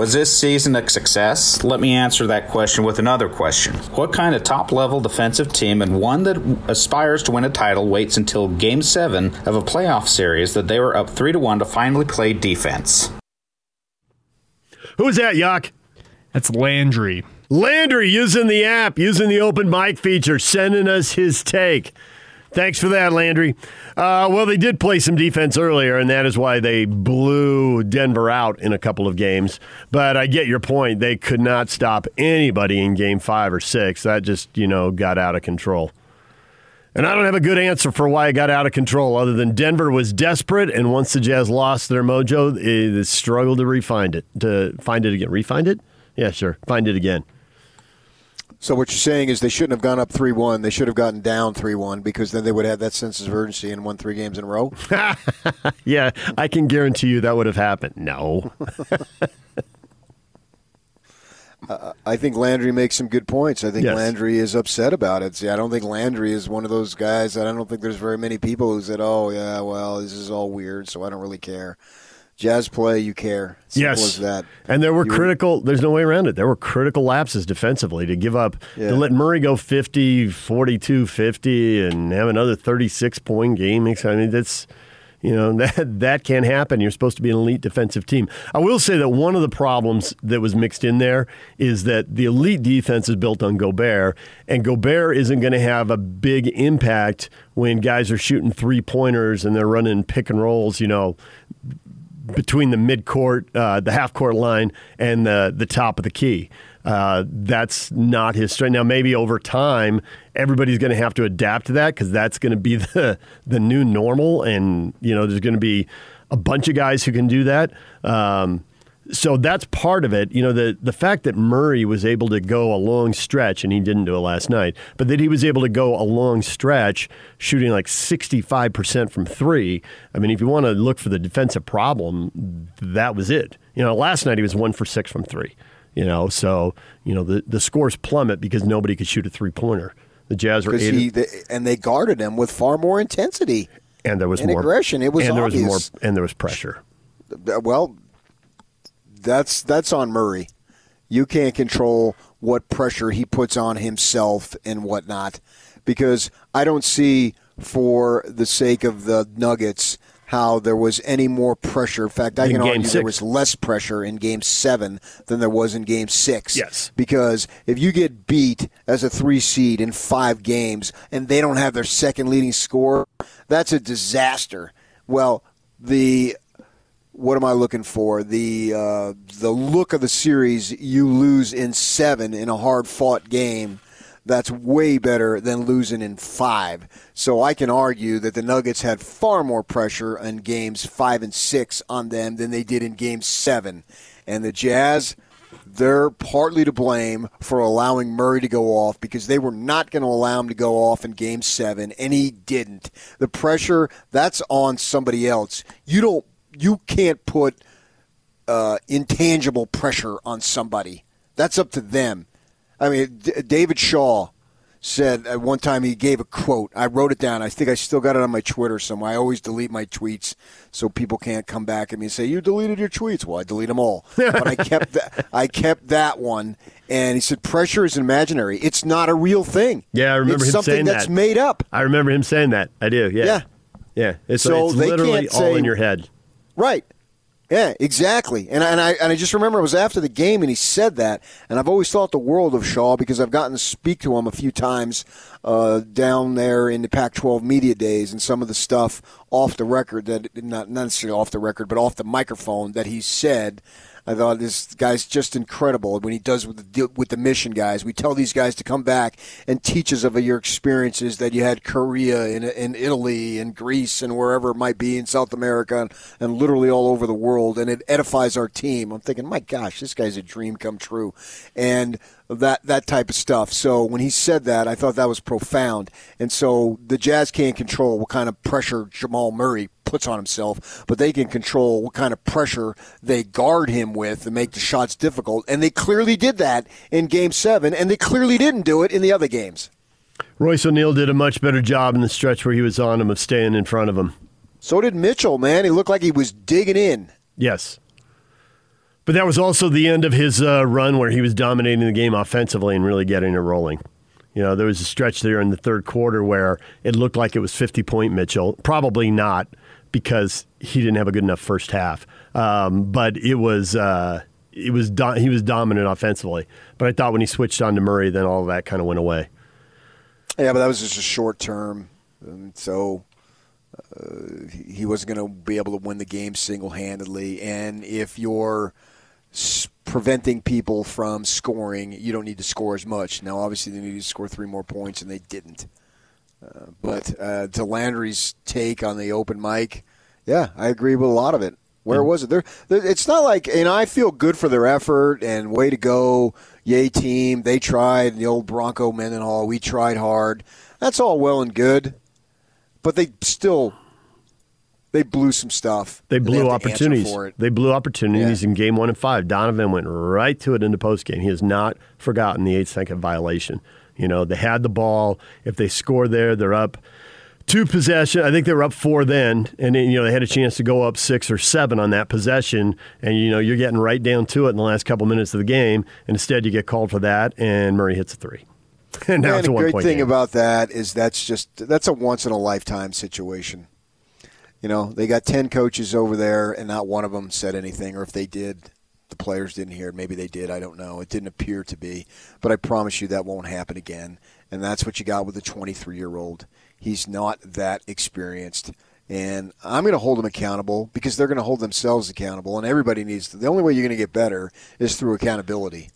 Was this season a success? Let me answer that question with another question. What kind of top level defensive team and one that aspires to win a title waits until game seven of a playoff series that they were up three to one to finally play defense? Who's that, Yuck? That's Landry. Landry using the app, using the open mic feature, sending us his take. Thanks for that, Landry. Uh, well, they did play some defense earlier, and that is why they blew Denver out in a couple of games. But I get your point. They could not stop anybody in game five or six. That just, you know, got out of control. And I don't have a good answer for why it got out of control, other than Denver was desperate, and once the Jazz lost their mojo, they struggled to refine it, to find it again. Refind it? Yeah, sure. Find it again. So what you're saying is they shouldn't have gone up three one. They should have gotten down three one because then they would have that sense of urgency and won three games in a row. yeah, I can guarantee you that would have happened. No. uh, I think Landry makes some good points. I think yes. Landry is upset about it. See, I don't think Landry is one of those guys that I don't think there's very many people who said, "Oh yeah, well, this is all weird, so I don't really care." Jazz play, you care. Simple yes. as that. And there were you critical, there's no way around it. There were critical lapses defensively to give up, yeah. to let Murray go 50, 42, 50, and have another 36 point game. I mean, that's, you know, that, that can't happen. You're supposed to be an elite defensive team. I will say that one of the problems that was mixed in there is that the elite defense is built on Gobert, and Gobert isn't going to have a big impact when guys are shooting three pointers and they're running pick and rolls, you know between the midcourt, uh, the half court line, and the the top of the key. Uh, that's not his strength. Now, maybe over time, everybody's going to have to adapt to that because that's going to be the the new normal, and you know, there's going to be a bunch of guys who can do that. Um, so that's part of it. You know, the the fact that Murray was able to go a long stretch, and he didn't do it last night, but that he was able to go a long stretch shooting like 65% from three. I mean, if you want to look for the defensive problem, that was it. You know, last night he was one for six from three. You know, so, you know, the, the scores plummet because nobody could shoot a three pointer. The Jazz were eight. He, and they guarded him with far more intensity. And there was and more aggression. It was and obvious. there was more and there was pressure. Well, that's that's on Murray. You can't control what pressure he puts on himself and whatnot, because I don't see, for the sake of the Nuggets, how there was any more pressure. In fact, I in can argue six. there was less pressure in Game Seven than there was in Game Six. Yes, because if you get beat as a three seed in five games and they don't have their second leading score, that's a disaster. Well, the what am I looking for? The uh, the look of the series you lose in seven in a hard fought game. That's way better than losing in five. So I can argue that the Nuggets had far more pressure in games five and six on them than they did in game seven. And the Jazz, they're partly to blame for allowing Murray to go off because they were not going to allow him to go off in game seven, and he didn't. The pressure, that's on somebody else. You don't you can't put uh, intangible pressure on somebody. That's up to them. I mean, D- David Shaw said at one time he gave a quote. I wrote it down. I think I still got it on my Twitter somewhere. I always delete my tweets so people can't come back at me and say you deleted your tweets. Well, I delete them all, but I kept that. I kept that one. And he said, "Pressure is imaginary. It's not a real thing. Yeah, I remember it's him saying that. Something that's made up. I remember him saying that. I do. Yeah. Yeah. Yeah. It's, so it's literally all say, in your head. Right. Yeah, exactly. And I, and I and I just remember it was after the game, and he said that. And I've always thought the world of Shaw because I've gotten to speak to him a few times uh, down there in the Pac-12 media days, and some of the stuff off the record that not necessarily off the record, but off the microphone that he said I thought this guy's just incredible when he does with the with the mission guys. We tell these guys to come back and teach us of your experiences that you had Korea and in Italy and Greece and wherever it might be in South America and, and literally all over the world, and it edifies our team. I'm thinking, my gosh, this guy's a dream come true, and that that type of stuff. So when he said that, I thought that was profound. And so the Jazz can't control what kind of pressure Jamal Murray puts on himself, but they can control what kind of pressure they guard him with and make the shots difficult. And they clearly did that in Game Seven, and they clearly didn't do it in the other games. Royce O'Neale did a much better job in the stretch where he was on him of staying in front of him. So did Mitchell, man. He looked like he was digging in. Yes. But that was also the end of his uh, run where he was dominating the game offensively and really getting it rolling. You know, there was a stretch there in the third quarter where it looked like it was 50 point Mitchell. Probably not because he didn't have a good enough first half. Um, but it was. Uh, it was do- he was dominant offensively, but I thought when he switched on to Murray, then all of that kind of went away. Yeah, but that was just a short term, so uh, he wasn't going to be able to win the game single handedly. And if you're preventing people from scoring, you don't need to score as much. Now, obviously, they needed to score three more points, and they didn't. Uh, but uh, to Landry's take on the open mic, yeah, I agree with a lot of it. Where was it? There, it's not like, and I feel good for their effort and way to go, yay team. They tried. The old Bronco Mendenhall, we tried hard. That's all well and good, but they still they blew some stuff. They blew they opportunities. They blew opportunities yeah. in game one and five. Donovan went right to it in the post game. He has not forgotten the eight second violation. You know, they had the ball. If they score there, they're up two possession. I think they were up four then, and then, you know they had a chance to go up six or seven on that possession. And you know you're getting right down to it in the last couple minutes of the game, and instead you get called for that, and Murray hits a three. and now and it's a, a great thing game. about that is that's just that's a once in a lifetime situation. You know, they got ten coaches over there, and not one of them said anything, or if they did, the players didn't hear. Maybe they did. I don't know. It didn't appear to be, but I promise you that won't happen again. And that's what you got with a 23 year old. He's not that experienced. And I'm going to hold them accountable because they're going to hold themselves accountable. And everybody needs to. The only way you're going to get better is through accountability.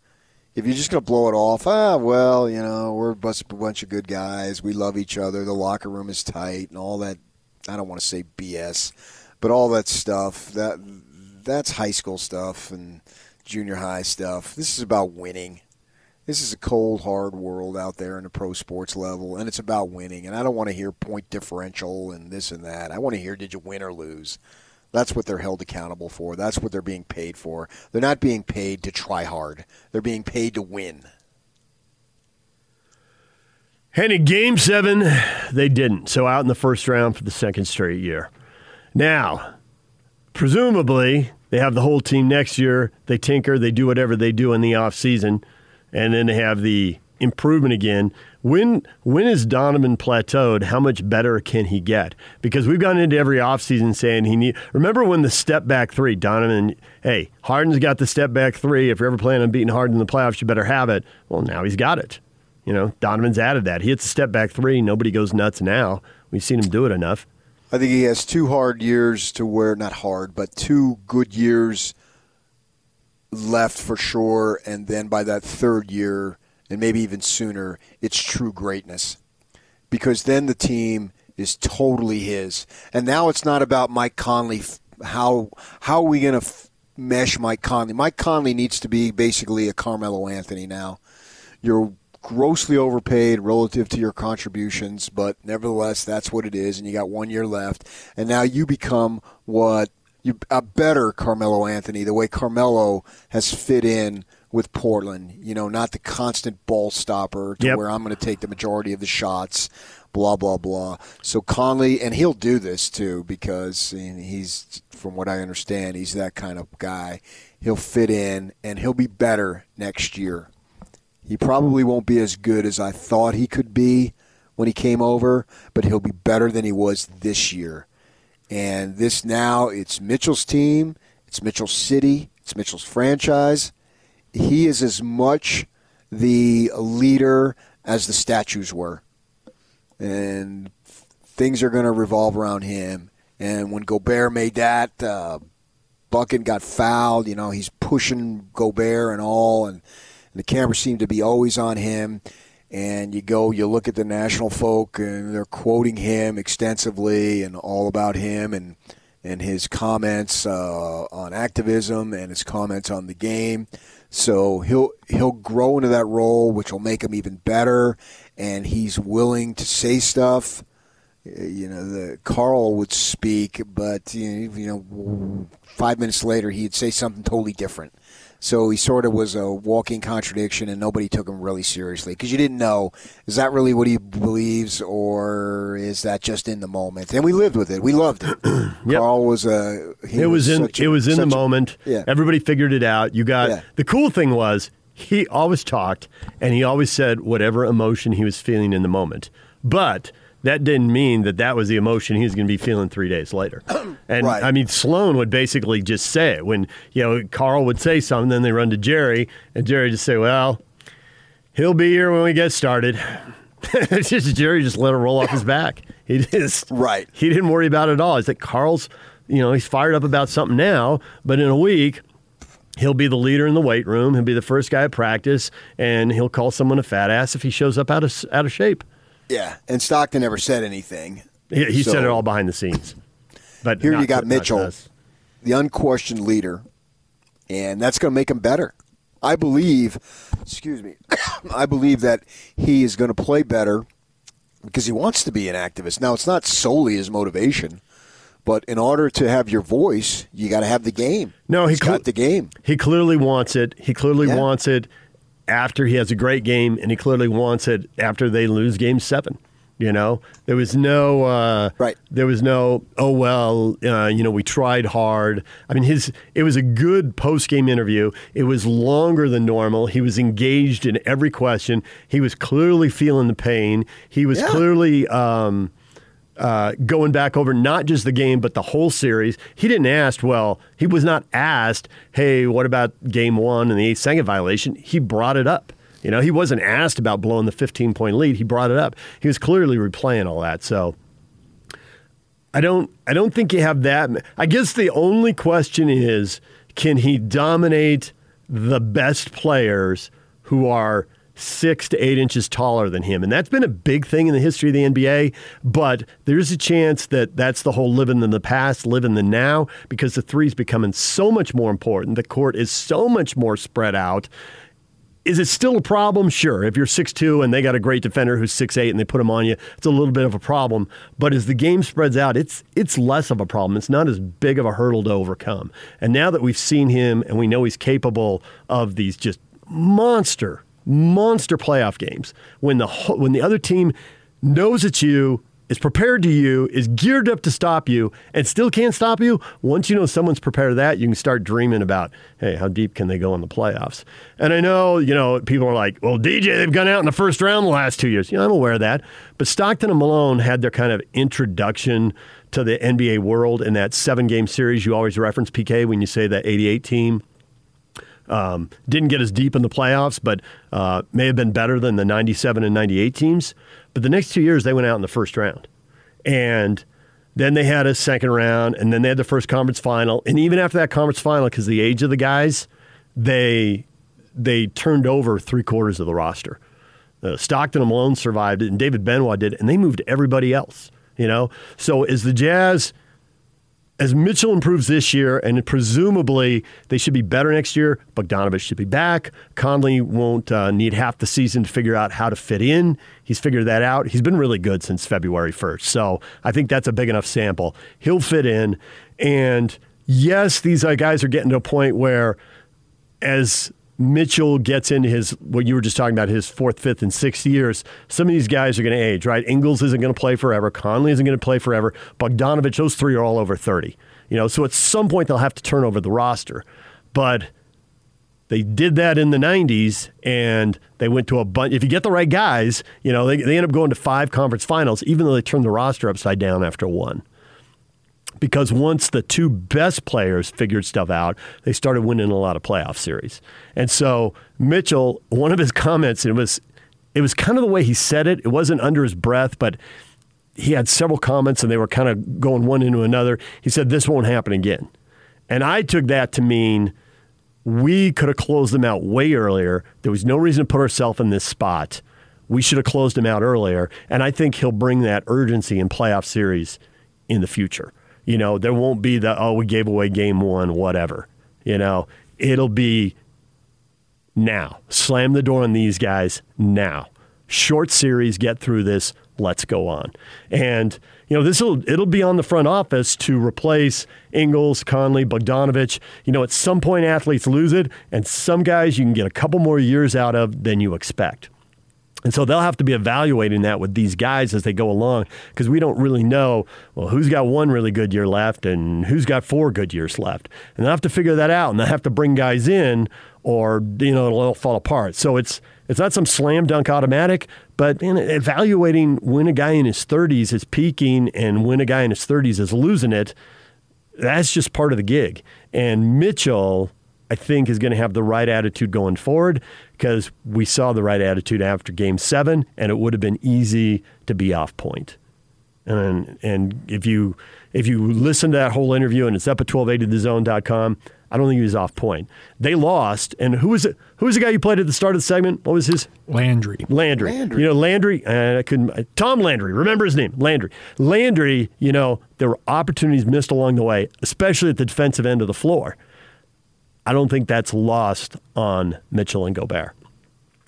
If you're just going to blow it off, ah, well, you know, we're a bunch of good guys. We love each other. The locker room is tight and all that. I don't want to say BS, but all that stuff. That that's high school stuff and junior high stuff. This is about winning this is a cold, hard world out there in the pro sports level, and it's about winning. And I don't want to hear point differential and this and that. I want to hear did you win or lose. That's what they're held accountable for. That's what they're being paid for. They're not being paid to try hard. They're being paid to win. And in game seven, they didn't. So out in the first round for the second straight year. Now, presumably, they have the whole team next year. They tinker, they do whatever they do in the offseason and then they have the improvement again. When when is Donovan plateaued? How much better can he get? Because we've gone into every offseason saying he need. Remember when the step back three, Donovan? Hey, Harden's got the step back three. If you're ever planning on beating Harden in the playoffs, you better have it. Well, now he's got it. You know, Donovan's added that. He hits a step back three. Nobody goes nuts now. We've seen him do it enough. I think he has two hard years to where not hard, but two good years left for sure, and then by that third year, and maybe even sooner, it's true greatness. Because then the team is totally his. And now it's not about Mike Conley. How how are we going to f- mesh Mike Conley? Mike Conley needs to be basically a Carmelo Anthony now. You're grossly overpaid relative to your contributions, but nevertheless, that's what it is. And you got one year left, and now you become what you a better Carmelo Anthony, the way Carmelo has fit in with Portland. You know, not the constant ball stopper to yep. where I'm going to take the majority of the shots. Blah blah blah. So Conley, and he'll do this too because he's, from what I understand, he's that kind of guy. He'll fit in and he'll be better next year. He probably won't be as good as I thought he could be when he came over, but he'll be better than he was this year. And this now, it's Mitchell's team, it's Mitchell's city, it's Mitchell's franchise. He is as much the leader as the statues were. And things are going to revolve around him. And when Gobert made that, uh, Bucket got fouled. You know, he's pushing Gobert and all, and, the camera seemed to be always on him and you go, you look at the national folk, and they're quoting him extensively and all about him and and his comments uh, on activism and his comments on the game. So he'll he'll grow into that role, which will make him even better. And he's willing to say stuff. You know, the Carl would speak, but you know, five minutes later he'd say something totally different. So he sort of was a walking contradiction, and nobody took him really seriously because you didn't know is that really what he believes, or is that just in the moment? And we lived with it. We loved it. Yep. Carl was a. it was in, a it was in the a- moment. Yeah. Everybody figured it out. You got Yeah. the cool thing was he always talked and he always said whatever emotion he was feeling in the moment. But that didn't mean that that was the emotion he was going to be feeling three days later. And Right. I mean, Sloan would basically just say it when you know Carl would say something, then they run to Jerry, and Jerry just say, "Well, he'll be here when we get started." it's just Jerry just let it roll off his back. He just Right. He didn't worry about it at all. It's like Carl's, you know, he's fired up about something now, but in a week. He'll be the leader in the weight room. He'll be the first guy at practice, and he'll call someone a fat ass if he shows up out of out of shape. Yeah, and Stockton never said anything. He, he said it all behind the scenes. But Here not you got Mitchell. the unquestioned leader, and that's going to make him better. I believe, excuse me, I believe that he is going to play better because he wants to be an activist. Now, it's not solely his motivation, but in order to have your voice, you got to have the game. No, he He's cle- got the game. He clearly wants it. He clearly Yeah. wants it after he has a great game, and he clearly wants it after they lose Game Seven. You know, there was no uh, Right. There was no oh well, uh, you know, we tried hard. I mean, his it was a good post game interview. It was longer than normal. He was engaged in every question. He was clearly feeling the pain. He was Yeah. clearly. Um, uh, going back over not just the game but the whole series. He didn't ask. Well, he was not asked. Hey, what about game one and the eight second violation? He brought it up. You know, he wasn't asked about blowing the 15 point lead. He brought it up. He was clearly replaying all that. So. I don't. I don't think you have that. I guess the only question is, can he dominate the best players who are six to eight inches taller than him? And that's been a big thing in the history of the NBA. But there's a chance that that's the whole living in the past, living in the now, because the three's becoming so much more important. The court is so much more spread out. Is it still a problem? Sure. If you're 6'2 and they got a great defender who's 6'8 and they put him on you, it's a little bit of a problem. But as the game spreads out, it's it's less of a problem. It's not as big of a hurdle to overcome. And now that we've seen him and we know he's capable of these just monster, monster playoff games, when the when the other team knows it's you, is prepared to you, is geared up to stop you, and still can't stop you, once you know someone's prepared that, you can start dreaming about, hey, how deep can they go in the playoffs? And I know, you know, people are like, well, DJ, they've gone out in the first round the last two years. You know, I'm aware of that. But Stockton and Malone had their kind of introduction to the NBA world in that seven game series you always reference, PK, when you say that 88 team. Um, didn't get as deep in the playoffs, but uh, may have been better than the 97 and 98 teams. But the next two years, they went out in the first round. And then they had a second round, and then they had the first conference final. And even after that conference final, because the age of the guys, they they turned over three quarters of the roster. Uh, Stockton and Malone survived it, and David Benoit did, and they moved everybody else. You know, so as the Jazz as Mitchell improves this year, and presumably they should be better next year, Bogdanovich should be back. Conley won't uh, need half the season to figure out how to fit in. He's figured that out. He's been really good since February 1st. So I think that's a big enough sample. He'll fit in. And yes, these uh, guys are getting to a point where as Mitchell gets into his what you were just talking about his fourth, fifth, and sixth years, some of these guys are going to age. Right? Ingles isn't going to play forever. Conley isn't going to play forever. Bogdanovich, those three are all over thirty. You know, so at some point they'll have to turn over the roster, but. They did that in the 90s, and they went to a bunch. If you get the right guys, you know, they, they end up going to five conference finals, even though they turned the roster upside down after one because once the two best players figured stuff out, they started winning a lot of playoff series. And so Mitchell, one of his comments, it was it was kind of the way he said it. It wasn't under his breath, but he had several comments and they were kind of going one into another. He said, This won't happen again. And I took that to mean we could have closed them out way earlier. There was no reason to put ourselves in this spot. We should have closed them out earlier. And I think he'll bring that urgency in playoff series in the future. You know, there won't be the, oh, we gave away game one, whatever. You know, it'll be now. Slam the door on these guys now. Short series, get through this, let's go on. And you know, this will it'll be on the front office to replace Ingles, Conley, Bogdanovich. You know, at some point athletes lose it, and some guys you can get a couple more years out of than you expect. And so they'll have to be evaluating that with these guys as they go along because we don't really know, well, who's got one really good year left and who's got four good years left. And they'll have to figure that out and they'll have to bring guys in or, you know, it'll all fall apart. So it's, it's not some slam dunk automatic, but in evaluating when a guy in his 30s is peaking and when a guy in his 30s is losing it, that's just part of the gig. And Mitchell, I think, is going to have the right attitude going forward because we saw the right attitude after game seven, and it would have been easy to be off point. And, and if you if you listen to that whole interview and it's up at 1280thezone.com, I don't think he was off point. They lost, and who was it? Who was the guy you played at the start of the segment? What was his? Landry. Landry. Landry. You know, Landry. Uh, I couldn't. Tom Landry. Remember his name? Landry. Landry. You know, there were opportunities missed along the way, especially at the defensive end of the floor. I don't think that's lost on Mitchell and Gobert.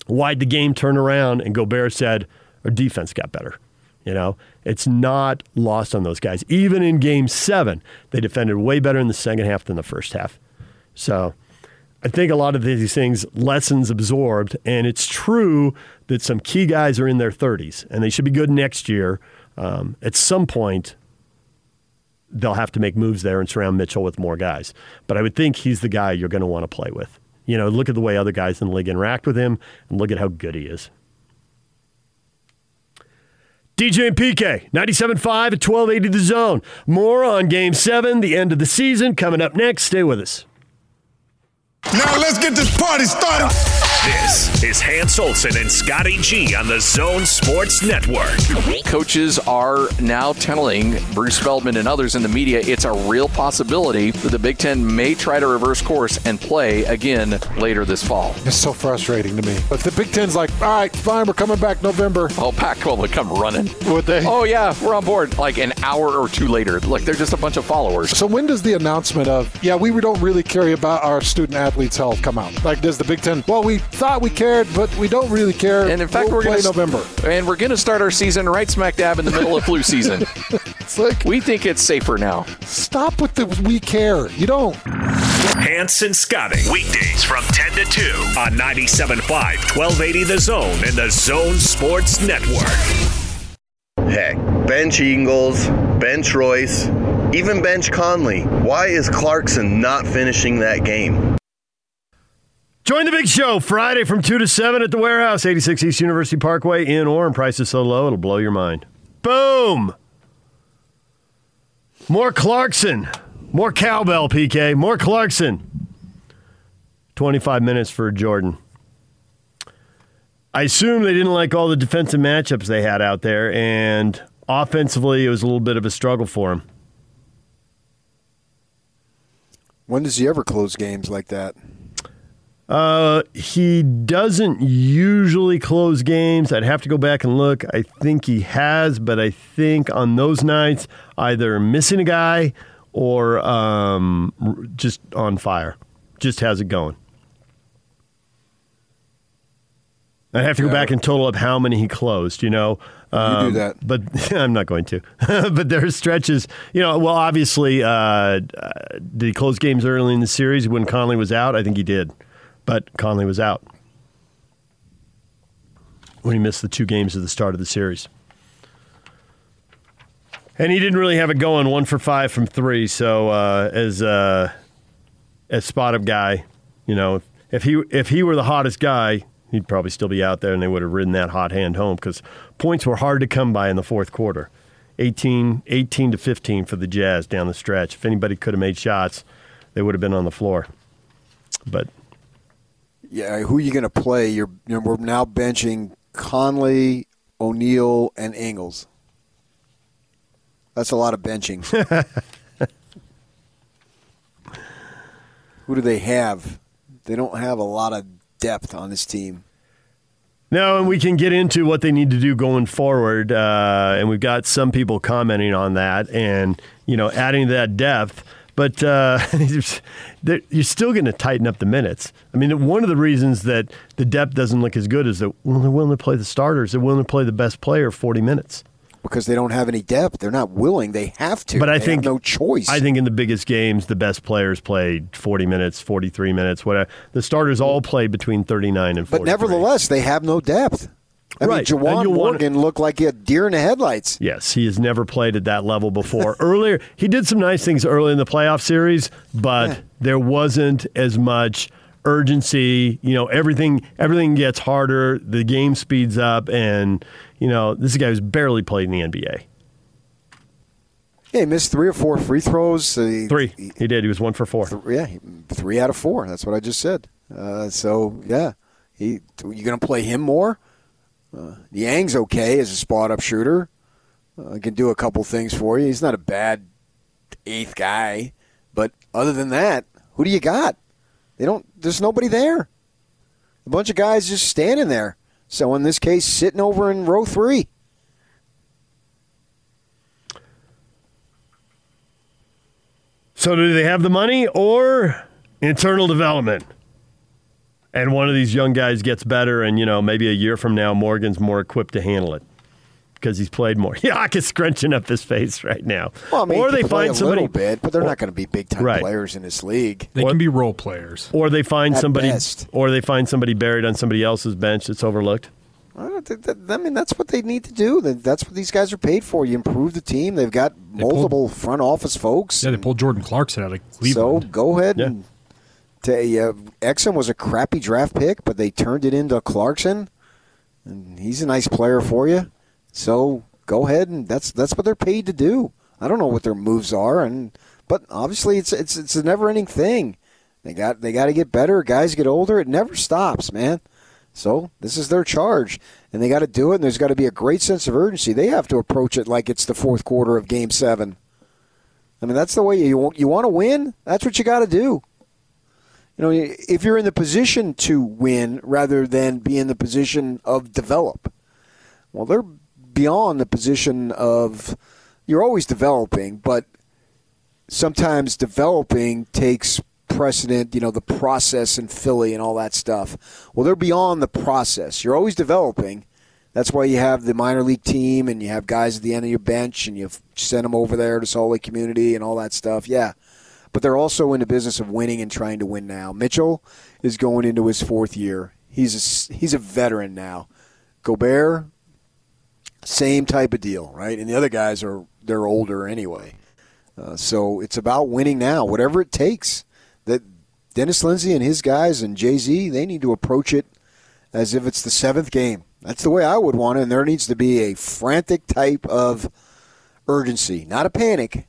Why'd the game turn around and Gobert said, our defense got better? You know, it's not lost on those guys. Even in game seven, they defended way better in the second half than the first half. So I think a lot of these things, lessons absorbed. And it's true that some key guys are in their 30s and they should be good next year. Um, at some point, they'll have to make moves there and surround Mitchell with more guys. But I would think he's the guy you're going to want to play with. You know, look at the way other guys in the league interact with him and look at how good he is. DJ and PK, 97.5 at 1280 The Zone. More on Game 7, the end of the season, coming up next. Stay with us. Now let's get this party started. This is Hans Olsen and Scotty G on the Zone Sports Network. Coaches are now telling Bruce Feldman and others in the media it's a real possibility that the Big Ten may try to reverse course and play again later this fall. It's so frustrating to me. But the Big Ten's like, all right, fine, we're coming back November. Oh, Pac 12 would come running. Would they? Oh, yeah, we're on board. Like an hour or two later. Look, they're just a bunch of followers. So when does the announcement of, yeah, we don't really care about our student athletes' health come out? Like, does the Big Ten, well, we thought we cared, but we don't really care. And in fact, we'll we're play going to November. And we're going to start our season right smack dab in the middle of flu season. It's like, We think it's safer now. stop with the we care. You don't. Hans and Scotty. Weekdays from 10 to 2 on 97.5, 1280 The Zone and the Zone Sports Network. Heck, bench Ingles, bench Royce, even bench Conley. Why is Clarkson not finishing that game? Join the big show Friday from 2 to 7 at the warehouse, 86 East University Parkway in Orem. Price is so low, it'll blow your mind. Boom! More Clarkson. More cowbell, PK. More Clarkson. 25 minutes for Jordan. I assume they didn't like all the defensive matchups they had out there, and offensively, it was a little bit of a struggle for him. When does he ever close games like that? Uh, he doesn't usually close games. I'd have to go back and look. I think he has, but I think on those nights, either missing a guy or um, just on fire. Just has it going. I'd have to go Yeah. back and total up how many he closed, you know. Um, do that. But I'm not going to. but there are stretches, you know, well, obviously, uh, uh, did he close games early in the series when Conley was out? I think he did. But Conley was out when he missed the two games at the start of the series. And he didn't really have it going, one for five from three. So uh, as uh, as spot up guy, you know, if he if he were the hottest guy, he'd probably still be out there, and they would have ridden that hot hand home because points were hard to come by in the fourth quarter. 18, 18 to 15 for the Jazz down the stretch. If anybody could have made shots, they would have been on the floor. But Yeah, who are you going to play? You're, you're we're now benching Conley, O'Neale, and Ingles. That's a lot of benching. who do they have? They don't have a lot of depth on this team. No, and we can get into what they need to do going forward. Uh, and we've got some people commenting on that and, you know, adding that depth. But uh, you're still going to tighten up the minutes. I mean, one of the reasons that the depth doesn't look as good is that well, they're willing to play the starters. They're willing to play the best player 40 minutes because they don't have any depth. They're not willing. They have to. But I they think no choice. I think in the biggest games, the best players play 40 minutes, 43 minutes, whatever. The starters all play between 39 and 40. But nevertheless, they have no depth. I right. mean, Juwan Morgan looked like a deer in the headlights. Yes, he has never played at that level before. Earlier, he did some nice things early in the playoff series, but yeah. there wasn't as much urgency. You know, everything everything gets harder. The game speeds up, and you know, this is a guy who's barely played in the NBA. Yeah, he missed three or four free throws. Uh, three. He, he, did. He was one for four. Th- yeah, three out of four. That's what I just said. Uh, so yeah, he. You going to play him more? Uh, Niang's okay as a spot up shooter. Uh, can do a couple things for you. He's not a bad eighth guy, but other than that, who do you got? They don't. There's nobody there. A bunch of guys just standing there. So in this case, sitting over in row three. So do they have the money or internal development? And one of these young guys gets better, and you know maybe a year from now, Morgan's more equipped to handle it because he's played more. Yak is scrunching up his face right now. Well, I mean, or they find somebody a bit, but they're or, not going to be big time right. players in this league. They or, can be role players, or they find At somebody, best. or they find somebody buried on somebody else's bench that's overlooked. I, I mean, that's what they need to do. That's what these guys are paid for. You improve the team. They've got they multiple pulled, front office folks. Yeah, they pulled Jordan Clarkson out of Cleveland. So go ahead yeah. and. T- uh, Exum was a crappy draft pick, but they turned it into Clarkson, and he's a nice player for you. So go ahead and that's that's what they're paid to do. I don't know what their moves are, and but obviously it's it's it's a never ending thing. They got they got to get better. Guys get older. It never stops, man. So this is their charge, and they got to do it. And there's got to be a great sense of urgency. They have to approach it like it's the fourth quarter of Game Seven. I mean, that's the way you you want to win. That's what you got to do. You know, if you're in the position to win rather than be in the position of develop. Well, they're beyond the position of you're always developing, but sometimes developing takes precedent, you know, the process in Philly and all that stuff. Well, they're beyond the process. You're always developing. That's why you have the minor league team and you have guys at the end of your bench and you send them over there to Salt Lake Community and all that stuff. Yeah. But they're also in the business of winning and trying to win now. Mitchell is going into his fourth year. He's a, he's a veteran now. Gobert, same type of deal, right? And the other guys are they're older anyway. Uh, so it's about winning now, whatever it takes. That Dennis Lindsey and his guys and Jay Z they need to approach it as if it's the seventh game. That's the way I would want it. And there needs to be a frantic type of urgency, not a panic,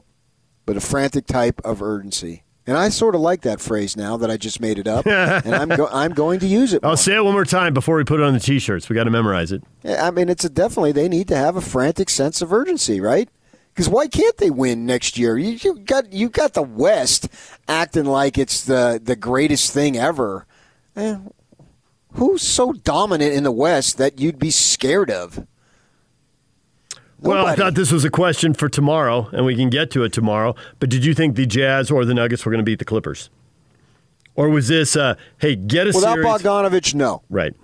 but a frantic type of urgency. And I sort of like that phrase now that I just made it up, and I'm go- I'm going to use it. More. I'll say it one more time before we put it on the t-shirts. We got to memorize it. Yeah, I mean, it's a definitely they need to have a frantic sense of urgency, right? Because why can't they win next year? You, you got you got the West acting like it's the the greatest thing ever. Eh, who's so dominant in the West that you'd be scared of? Well, I thought this was a question for tomorrow, and we can get to it tomorrow. But did you think the Jazz or the Nuggets were going to beat the Clippers? Or was this, uh, hey, get a Without series? Bogdanovich, no. Right.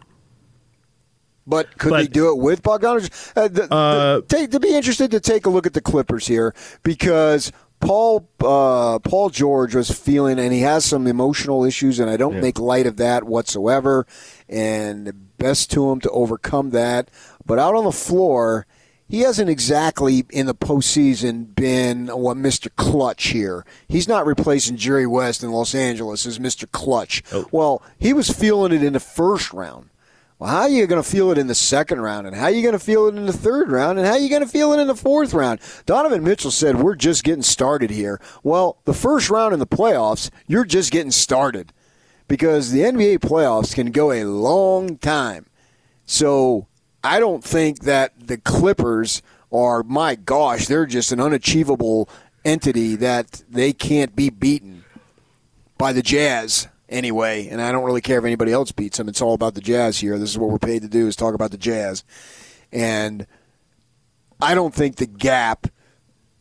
But could but, they do it with Bogdanovich? Uh, the, uh, the, take, to be interested to take a look at the Clippers here because Paul uh, Paul George was feeling, and he has some emotional issues, and I don't yeah. make light of that whatsoever. And best to him to overcome that. But out on the floor, he hasn't exactly in the postseason been what Mr. Clutch here. He's not replacing Jerry West in Los Angeles as Mr. Clutch. Oh. Well, he was feeling it in the first round. Well, how are you going to feel it in the second round? And how are you going to feel it in the third round? And how are you going to feel it in the fourth round? Donovan Mitchell said, We're just getting started here. Well, the first round in the playoffs, you're just getting started because the NBA playoffs can go a long time. So I don't think that the Clippers are, my gosh, they're just an unachievable entity that they can't be beaten by the Jazz anyway. And I don't really care if anybody else beats them. It's all about the Jazz here. This is what we're paid to do is talk about the Jazz. And I don't think the gap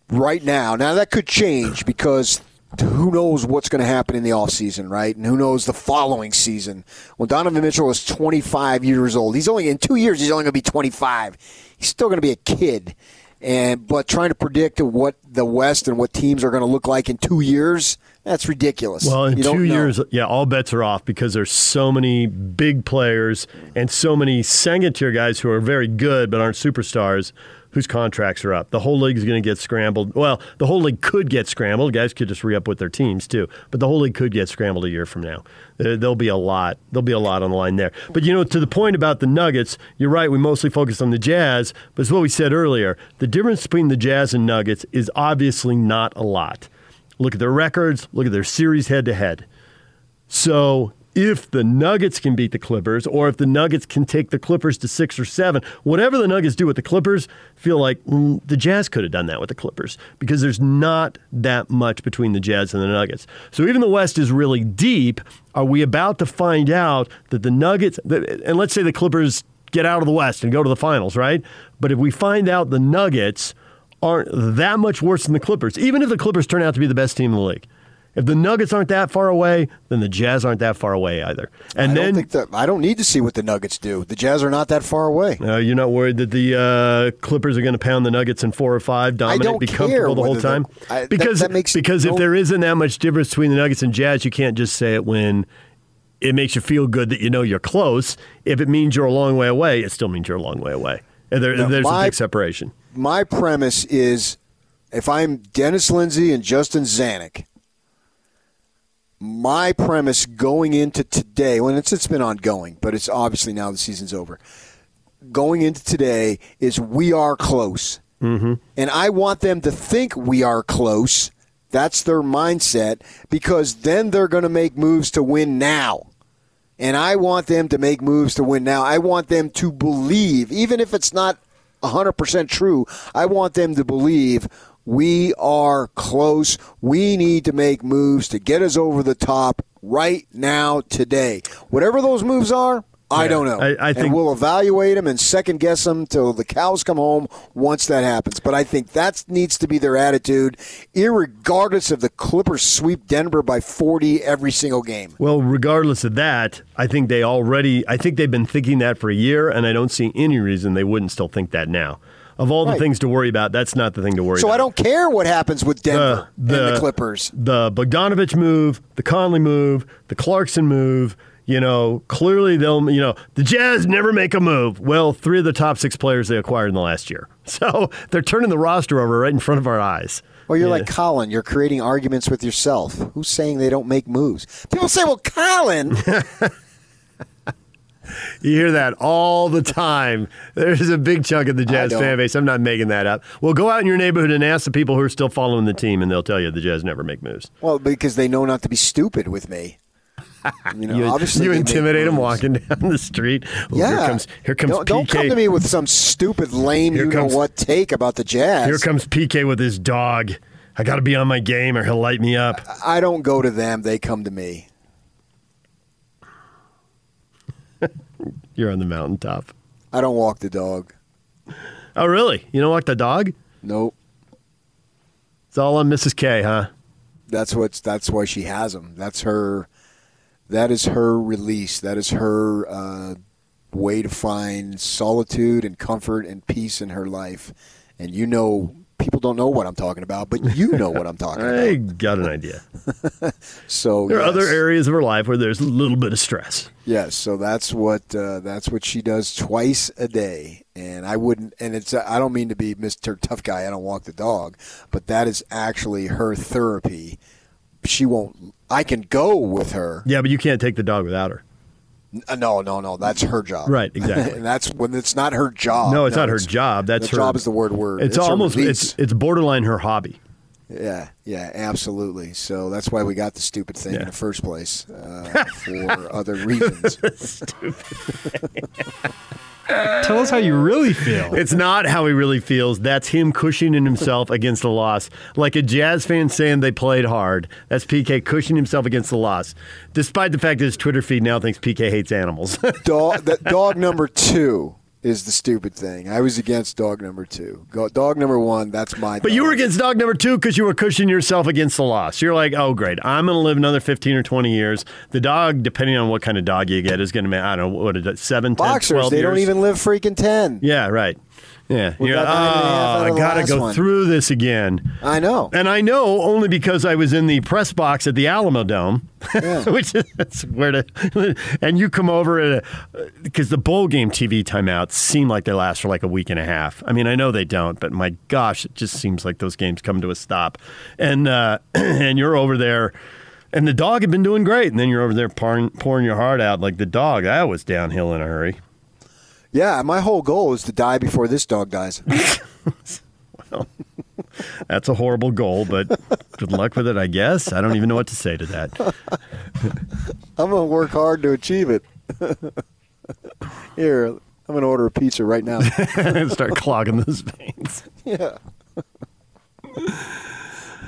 right now, now that could change because who knows what's going to happen in the offseason, right? And who knows the following season. When Donovan Mitchell is 25 years old, he's only in two years, he's only going to be 25. He's still going to be a kid. And but trying to predict what the West and what teams are going to look like in two years, that's ridiculous. Well, in You two years, yeah, all bets are off because there's so many big players and so many second tier guys who are very good but aren't superstars whose contracts are up. The whole league is going to get scrambled. Well, the whole league could get scrambled. Guys could just re up with their teams too, but the whole league could get scrambled a year from now. There- There'll be a lot. There'll be a lot on the line there. But you know, to the point about the Nuggets, you're right. We mostly focus on the Jazz, but it's what we said earlier. The difference between the Jazz and Nuggets is obviously not a lot. Look at their records. Look at their series head to head. So if the Nuggets can beat the Clippers, or if the Nuggets can take the Clippers to six or seven, whatever the Nuggets do with the Clippers, feel like mm, the Jazz could have done that with the Clippers because there's not that much between the Jazz and the Nuggets. So even the West is really deep. Are we about to find out that the Nuggets, and let's say the Clippers get out of the West and go to the finals, right? But if we find out the Nuggets aren't that much worse than the Clippers, even if the Clippers turn out to be the best team in the league. If the Nuggets aren't that far away, then the Jazz aren't that far away either. And I then don't think that I don't need to see what the Nuggets do. The Jazz are not that far away. uh, you're not worried that the uh, Clippers are going to pound the Nuggets in four or five, dominate, be comfortable the whole time? I- because that makes because if there isn't that much difference between the Nuggets and Jazz, you can't just say it when it makes you feel good that you know you're close. If it means you're a long way away, it still means you're a long way away. And there, No, there's a big separation. My premise is if I'm Dennis Lindsey and Justin Zanik, my premise going into today, when it's it's been ongoing, but it's obviously now the season's over. Going into today is we are close, mm-hmm. and I want them to think we are close. That's their mindset because then they're going to make moves to win now. And I want them to make moves to win now. I want them to believe, even if it's not 100% true, I want them to believe we are close. We need to make moves to get us over the top right now, today. Whatever those moves are, I Yeah, don't know. I- I think- and we'll evaluate them and second guess them till the cows come home once that happens. But I think that needs to be their attitude, irregardless of the Clippers sweep Denver by 40 every single game. Well, regardless of that, I think they already, I think they've been thinking that for a year, and I don't see any reason they wouldn't still think that now. Of all the things to worry about, that's not the thing to worry So about. So I don't care what happens with Denver and the Clippers. The Bogdanovich move, the Conley move, the Clarkson move. You know, clearly they'll. You know, the Jazz never make a move. Well, three of the top six players they acquired in the last year, so they're turning the roster over right in front of our eyes. Well, you're Yeah. like Colin. You're creating arguments with yourself. Who's saying they don't make moves? People say, "Well, Colin." You hear that all the time. There's a big chunk of the Jazz fan base. I'm not making that up. Well, go out in your neighborhood and ask the people who are still following the team, and they'll tell you the Jazz never make moves. well, because they know not to be stupid with me. You know, You, obviously you intimidate them walking down the street. Oh, Yeah. Here comes here comes don't, PK. don't come to me with some stupid lame Here you comes- know what take about the Jazz. Here comes PK with his dog. I got to be on my game, or he'll light me up. I don't go to them; they come to me. You're on the mountaintop. I don't walk the dog. Oh, really? You don't walk the dog? Nope. It's all on Mrs. K, huh? That's what's. That's why she has them. That's her. That is her release. That is her uh, way to find solitude and comfort and peace in her life. And you know, people don't know what I'm talking about, but you know what I'm talking about. I got an idea. So There are yes. other areas of her life where there's a little bit of stress. Yes, so that's what uh, that's what she does twice a day, and I wouldn't. And it's I don't mean to be Mister Tough Guy. I don't walk the dog, but that is actually her therapy. She won't. I can go with her. Yeah, but you can't take the dog without her. Uh, No, no, no. That's her job. Right, exactly. and that's when it's not her job. No, it's not her job. That's her job is the word word. It's, her almost it's it's borderline her hobby. Yeah, yeah, absolutely. So that's why we got the stupid thing in the first place uh, for other reasons. Tell us how you really feel. It's not how he really feels. That's him cushioning himself against the loss. Like a Jazz fan saying they played hard. That's PK cushioning himself against the loss. Despite the fact that his Twitter feed now thinks PK hates animals. dog, that dog number two is the stupid thing. I was against dog number two. Go, dog number one, that's my. But you were against dog number two because you were cushioning yourself against the loss. You're like, oh, great, I'm going to live another 15 or 20 years. The dog, depending on what kind of dog you get, is going to, I don't know, what is it, 7, 10, boxers. 12 They years? don't even live freaking ten. Yeah, right. Yeah. We You're got like, nine and a half oh, I got to go one." through this again. I know. And I know only because I was in the press box at the Alamodome, Yeah. which is that's where to. And you come over because the bowl game TV timeouts seem like they last for like a week and a half. I mean, I know they don't, but my gosh, it just seems like those games come to a stop. And uh, and you're over there. And the dog had been doing great, and then you're over there pouring, pouring your heart out like the dog. That was downhill in a hurry. Yeah, my whole goal is to die before this dog dies. That's a horrible goal, but good luck with it, I guess. I don't even know what to say to that. I'm gonna work hard to achieve it. Here, I'm gonna order a pizza right now. Start clogging those veins. yeah.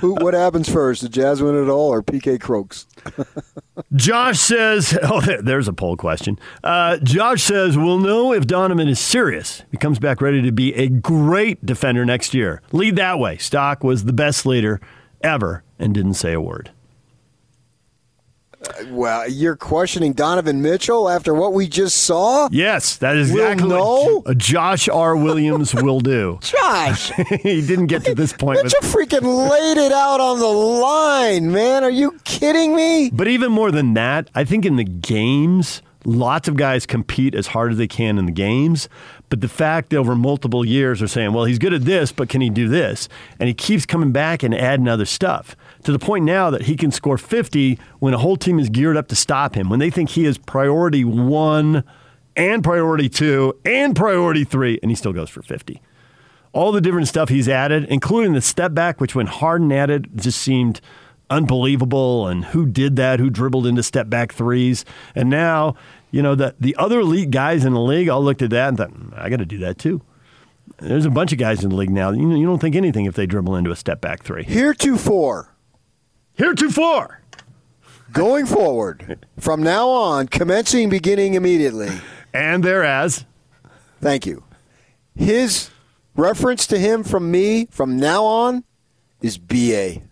Who? What happens first? The Jazz win it all, or PK croaks? Josh says, oh, there's a poll question. Uh, Josh says, we'll know if Donovan is serious. He comes back ready to be a great defender next year. Lead that way. Stock was the best leader ever and didn't say a word. Well, you're questioning Donovan Mitchell after what we just saw. Yes, that is We'll exactly know? what Josh R. Williams will do. Josh, he didn't get to this point. with- Mitchell freaking laid it out on the line, man. Are you kidding me? But even more than that, I think in the games, lots of guys compete as hard as they can in the games. But the fact that over multiple years are saying, well, he's good at this, but can he do this? And he keeps coming back and adding other stuff to the point now that he can score 50 when a whole team is geared up to stop him, when they think he is priority one and priority two and priority three, and he still goes for 50 all the different stuff he's added, including the step back, which when Harden added just seemed unbelievable. And who did that? Who dribbled into step back threes? And now, you know, the, the other elite guys in the league all looked at that and thought, "Mm, I got to do that too. There's a bunch of guys in the league now. You, you don't think anything if they dribble into a step back three. Heretofore, Heretofore. going forward, from now on, commencing, beginning immediately. And thereas, Thank you. His reference to him from me from now on is BA.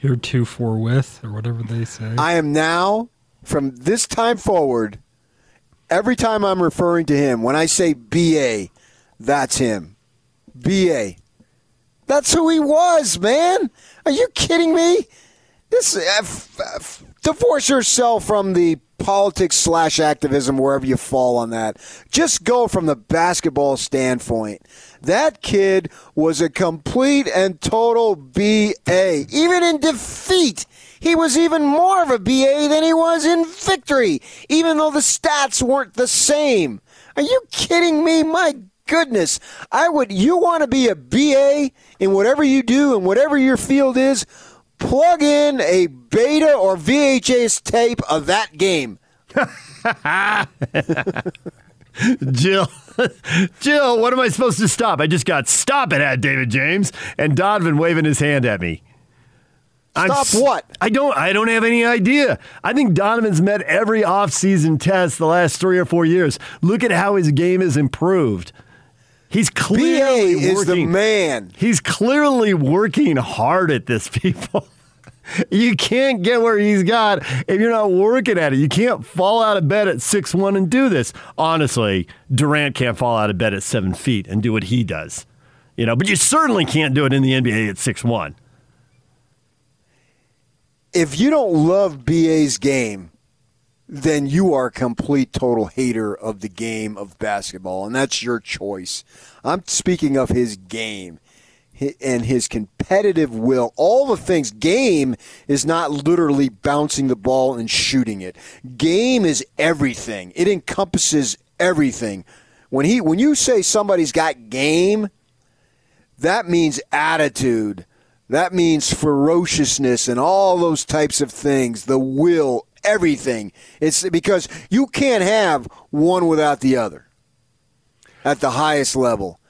You're two four with or whatever they say. I am now, from this time forward, every time I'm referring to him, when I say BA, that's him. BA. That's who he was, man. Are you kidding me? This uh, f- f- divorce yourself from the politics slash activism wherever you fall on that. Just go from the basketball standpoint. That kid was a complete and total BA. Even in defeat, he was even more of a BA than he was in victory, even though the stats weren't the same. Are you kidding me? My goodness. I would you want to be a BA in whatever you do and whatever your field is, plug in a beta or VHS tape of that game. Jill, Jill, what am I supposed to stop? I just got stop it at David James and Donovan waving his hand at me. I'm Stop what? I don't. I don't have any idea. I think Donovan's met every offseason test the last three or four years. Look at how his game has improved. He's BA clearly is the working. man. He's clearly working hard at this, people. You can't get where he's got if you're not working at it. You can't fall out of bed at six one and do this. Honestly, Durant can't fall out of bed at seven feet and do what he does. You know, but you certainly can't do it in the NBA at six one. If you don't love BA's game, then you are a complete total hater of the game of basketball, and that's your choice. I'm speaking of his game and his competitive will. All the things. Game is not literally bouncing the ball and shooting it. Game is everything. It encompasses everything. When he when you say somebody's got game, that means attitude. That means ferociousness and all those types of things, the will, everything. It's because you can't have one without the other at the highest level.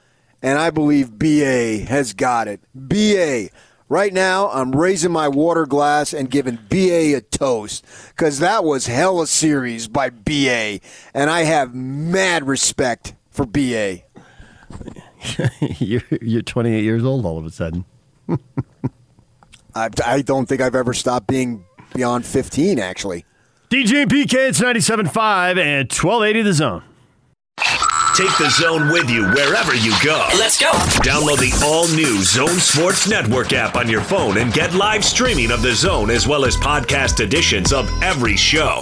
And I believe BA has got it. BA Right now, I'm raising my water glass and giving BA a toast because that was hella series by BA, and I have mad respect for BA. you're, you're 28 years old all of a sudden. I, I don't think I've ever stopped being beyond 15, actually. DJ and PK, it's 97.5 and 1280 the zone. Take the zone with you wherever you go. Let's go. Download the all new Zone Sports Network app on your phone and get live streaming of the zone as well as podcast editions of every show.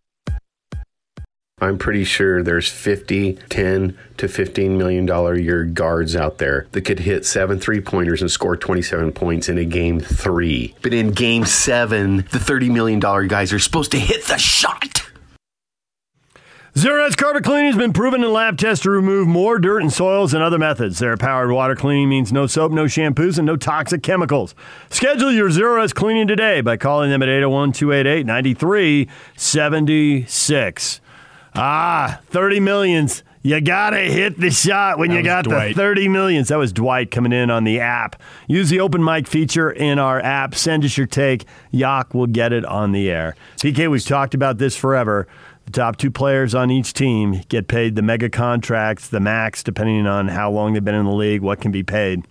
I'm pretty sure there's 50, 10 to 15 million dollar year guards out there that could hit seven three pointers and score 27 points in a game three. But in game seven, the 30 million dollar guys are supposed to hit the shot. Zerorez carpet cleaning has been proven in lab tests to remove more dirt and soils than other methods. Their powered water cleaning means no soap, no shampoos, and no toxic chemicals. Schedule your Zerorez cleaning today by calling them at 801 288 9376. Ah, 30 millions. You gotta hit the shot when That you got Dwight. the 30 millions. That was Dwight coming in on the app. Use the open mic feature in our app. Send us your take. Yak will get it on the air. PK, we've talked about this forever. The top two players on each team get paid the mega contracts, the max, depending on how long they've been in the league, what can be paid.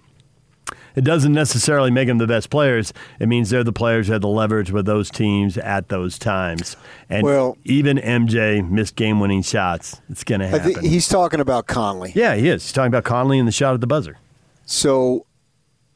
It doesn't necessarily make them the best players. It means they're the players who had the leverage with those teams at those times. And Well- even MJ missed game-winning shots. It's going to I happen. think he's talking about Conley. Yeah, he is. He's talking about Conley and the shot at the buzzer. So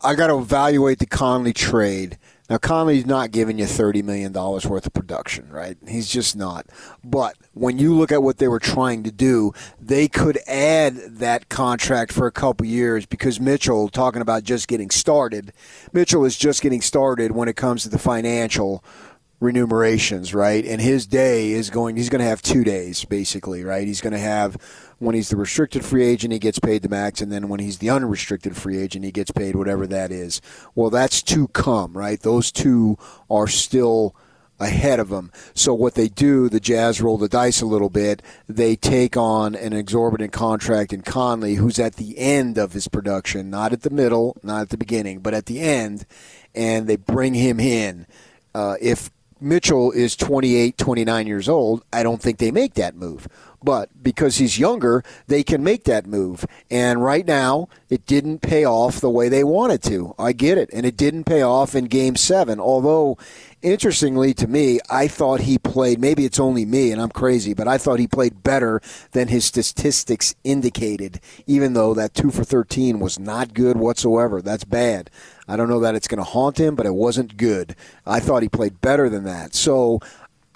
I got to evaluate the Conley trade. Now Conley's not giving you thirty million dollars worth of production, right? He's just not. But when you look at what they were trying to do, they could add that contract for a couple years because Mitchell, talking about just getting started, Mitchell is just getting started when it comes to the financial remunerations, right? And his day is going. He's going to have two days, basically, right? He's going to have when he's the restricted free agent, he gets paid the max, and then when he's the unrestricted free agent, he gets paid whatever that is. Well, that's to come, right? Those two are still ahead of him. So what they do, the Jazz roll the dice a little bit. They take on an exorbitant contract in Conley, who's at the end of his production, not at the middle, not at the beginning, but at the end, and they bring him in. Uh, if Mitchell is 28, 29 years old, I don't think they make that move. But because he's younger, they can make that move. And right now, it didn't pay off the way they wanted to. I get it. And it didn't pay off in game seven. Although, interestingly to me, I thought he played, maybe it's only me and I'm crazy, but I thought he played better than his statistics indicated, even though that 2 for 13 was not good whatsoever. That's bad. I don't know that it's going to haunt him, but it wasn't good. I thought he played better than that. So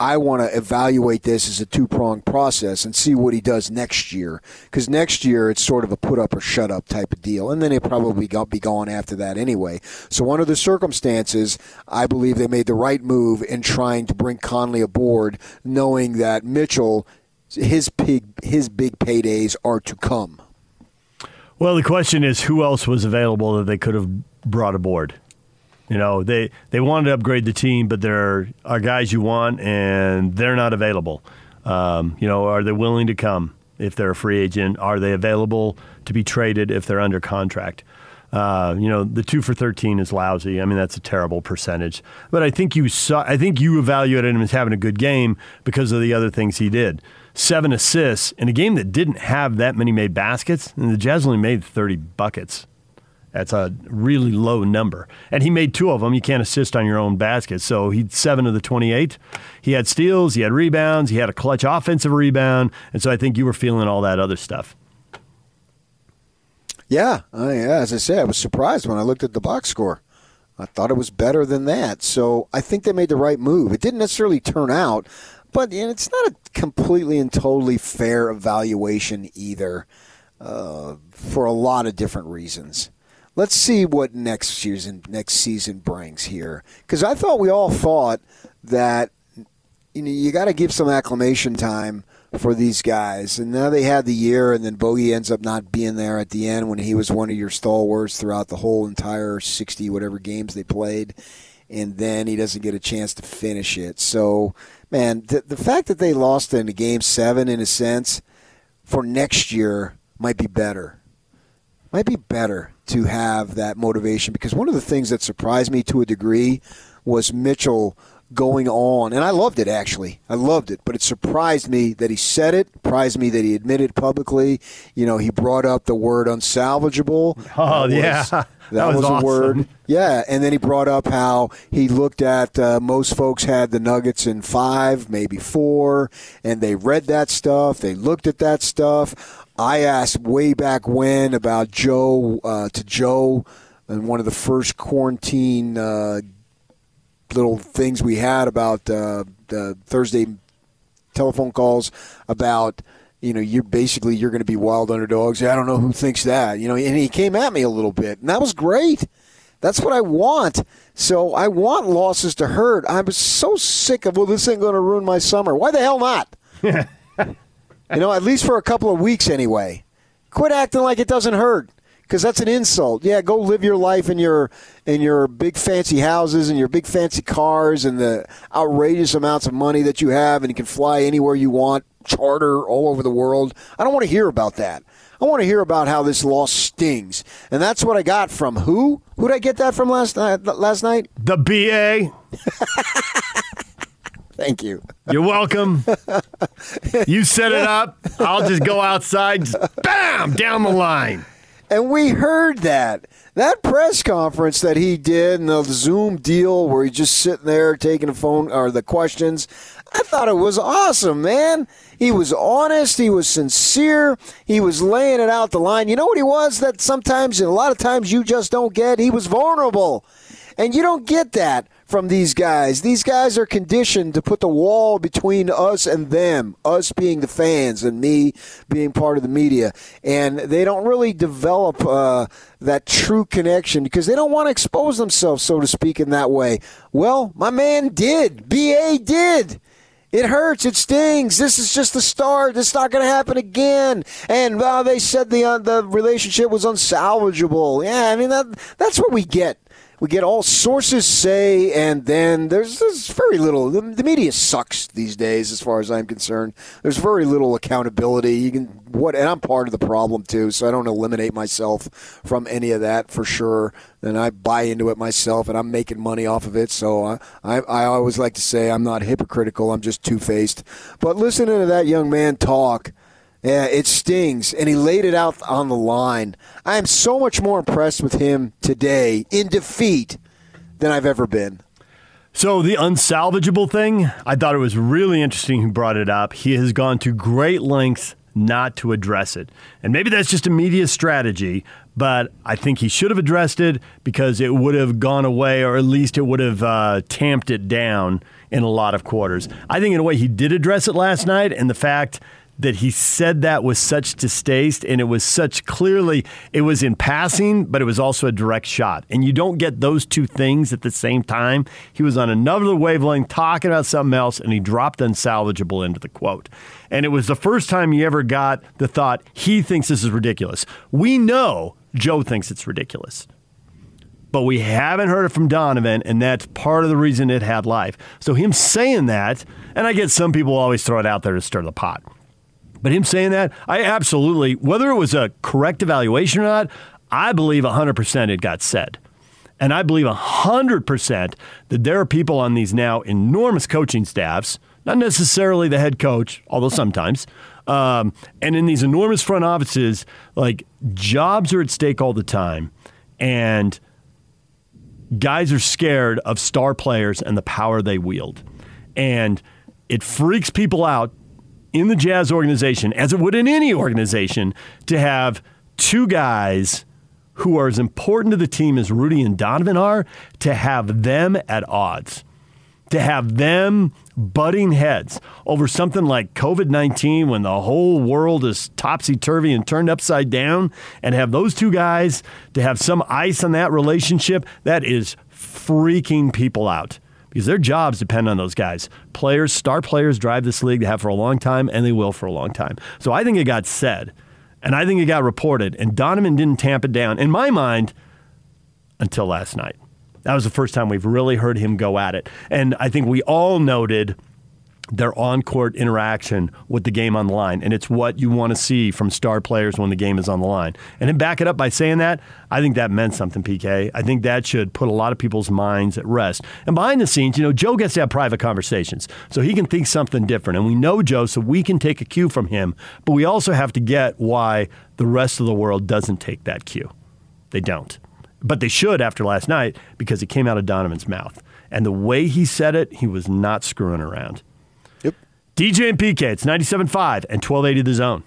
I want to evaluate this as a two pronged process and see what he does next year. Because next year it's sort of a put up or shut up type of deal. And then he'll probably be gone after that anyway. So, under the circumstances, I believe they made the right move in trying to bring Conley aboard, knowing that Mitchell, his big, his big paydays are to come. Well, the question is who else was available that they could have brought aboard? You know, they, they wanted to upgrade the team, but there are guys you want, and they're not available. Um, you know, are they willing to come if they're a free agent? Are they available to be traded if they're under contract? Uh, you know, the two for thirteen is lousy. I mean, that's a terrible percentage. But I think you saw. I think you evaluated him as having a good game because of the other things he did. Seven assists in a game that didn't have that many made baskets, and the Jazz only made thirty buckets. That's a really low number. And he made two of them. You can't assist on your own basket. So he seven of the 28. He had steals, he had rebounds, he had a clutch offensive rebound. And so I think you were feeling all that other stuff. Yeah, I, yeah, as I said, I was surprised when I looked at the box score. I thought it was better than that. So I think they made the right move. It didn't necessarily turn out, but it's not a completely and totally fair evaluation either uh, for a lot of different reasons. Let's see what next season next season brings here, because I thought we all thought that you know you got to give some acclimation time for these guys. And now they had the year, and then Bogey ends up not being there at the end when he was one of your stalwarts throughout the whole entire 60 whatever games they played. And then he doesn't get a chance to finish it. So, man, the, the fact that they lost in game seven, in a sense, for next year might be better. Might be better to have that motivation because one of the things that surprised me to a degree was Mitchell going on, and I loved it actually. I loved it, but it surprised me that he said it. Surprised me that he admitted publicly. You know, he brought up the word unsalvageable. Oh that yeah, was, that, that was, was awesome. a word. Yeah, and then he brought up how he looked at uh, most folks had the Nuggets in five, maybe four, and they read that stuff. They looked at that stuff. I asked way back when about Joe uh, to Joe and one of the first quarantine uh, little things we had about uh, the Thursday telephone calls about you know you're basically you're going to be wild underdogs. I don't know who thinks that. You know, and he came at me a little bit, and that was great. That's what I want. So I want losses to hurt. I'm so sick of well, this ain't going to ruin my summer. Why the hell not? you know, at least for a couple of weeks anyway. Quit acting like it doesn't hurt because that's an insult. Yeah, go live your life in your in your big fancy houses and your big fancy cars and the outrageous amounts of money that you have, and you can fly anywhere you want, charter all over the world. I don't want to hear about that. I want to hear about how this loss stings, and that's what I got from who? Who did I get that from last night? Last night? The BA. Thank you. You're welcome. you set it up. I'll just go outside, just bam, down the line. And we heard that. That press conference that he did and the Zoom deal where he's just sitting there taking the phone or the questions, I thought it was awesome, man. He was honest. He was sincere. He was laying it out the line. You know what he was that sometimes, and a lot of times, you just don't get? He was vulnerable. And you don't get that from these guys. These guys are conditioned to put the wall between us and them, us being the fans and me being part of the media. And they don't really develop uh, that true connection because they don't want to expose themselves, so to speak, in that way. Well, my man did. BA did. It hurts. It stings. This is just the start. It's not going to happen again. And well, they said the uh, the relationship was unsalvageable. Yeah, I mean that that's what we get we get all sources say, and then there's, there's very little. The, the, media sucks these days, as far as I'm concerned. There's very little accountability. You can what, and I'm part of the problem too, so I don't eliminate myself from any of that for sure. And I buy into it myself, and I'm making money off of it. So I, I, I always like to say I'm not hypocritical. I'm just two faced. But listening to that young man talk. Yeah, it stings. And he laid it out on the line. I am so much more impressed with him today in defeat than I've ever been. So, the unsalvageable thing, I thought it was really interesting he brought it up. He has gone to great lengths not to address it. And maybe that's just a media strategy, but I think he should have addressed it because it would have gone away, or at least it would have uh, tamped it down in a lot of quarters. I think, in a way, he did address it last night, and the fact that he said that with such distaste and it was such clearly it was in passing but it was also a direct shot and you don't get those two things at the same time he was on another wavelength talking about something else and he dropped unsalvageable into the quote and it was the first time he ever got the thought he thinks this is ridiculous we know joe thinks it's ridiculous but we haven't heard it from Donovan, and that's part of the reason it had life. So him saying that, and I get some people always throw it out there to stir the pot. But him saying that, I absolutely, whether it was a correct evaluation or not, I believe 100% it got said. And I believe 100% that there are people on these now enormous coaching staffs, not necessarily the head coach, although sometimes, um, and in these enormous front offices, like jobs are at stake all the time. And guys are scared of star players and the power they wield. And it freaks people out in the Jazz organization, as it would in any organization, to have two guys who are as important to the team as Rudy and Donovan are, to have them at odds, to have them butting heads over something like COVID 19 when the whole world is topsy turvy and turned upside down, and have those two guys to have some ice on that relationship, that is freaking people out because their jobs depend on those guys. Players, star players drive this league. They have for a long time, and they will for a long time. So I think it got said, and I think it got reported, and Donovan didn't tamp it down, in my mind, until last night. That was the first time we've really heard him go at it. And I think we all noted their on court interaction with the game on the line. And it's what you want to see from star players when the game is on the line. And then back it up by saying that, I think that meant something, PK. I think that should put a lot of people's minds at rest. And behind the scenes, you know, Joe gets to have private conversations. So he can think something different. And we know Joe, so we can take a cue from him. But we also have to get why the rest of the world doesn't take that cue. They don't. But they should after last night because it came out of Donovan's mouth. And the way he said it, he was not screwing around. DJ and PK, it's 97.5 and 1280 The Zone.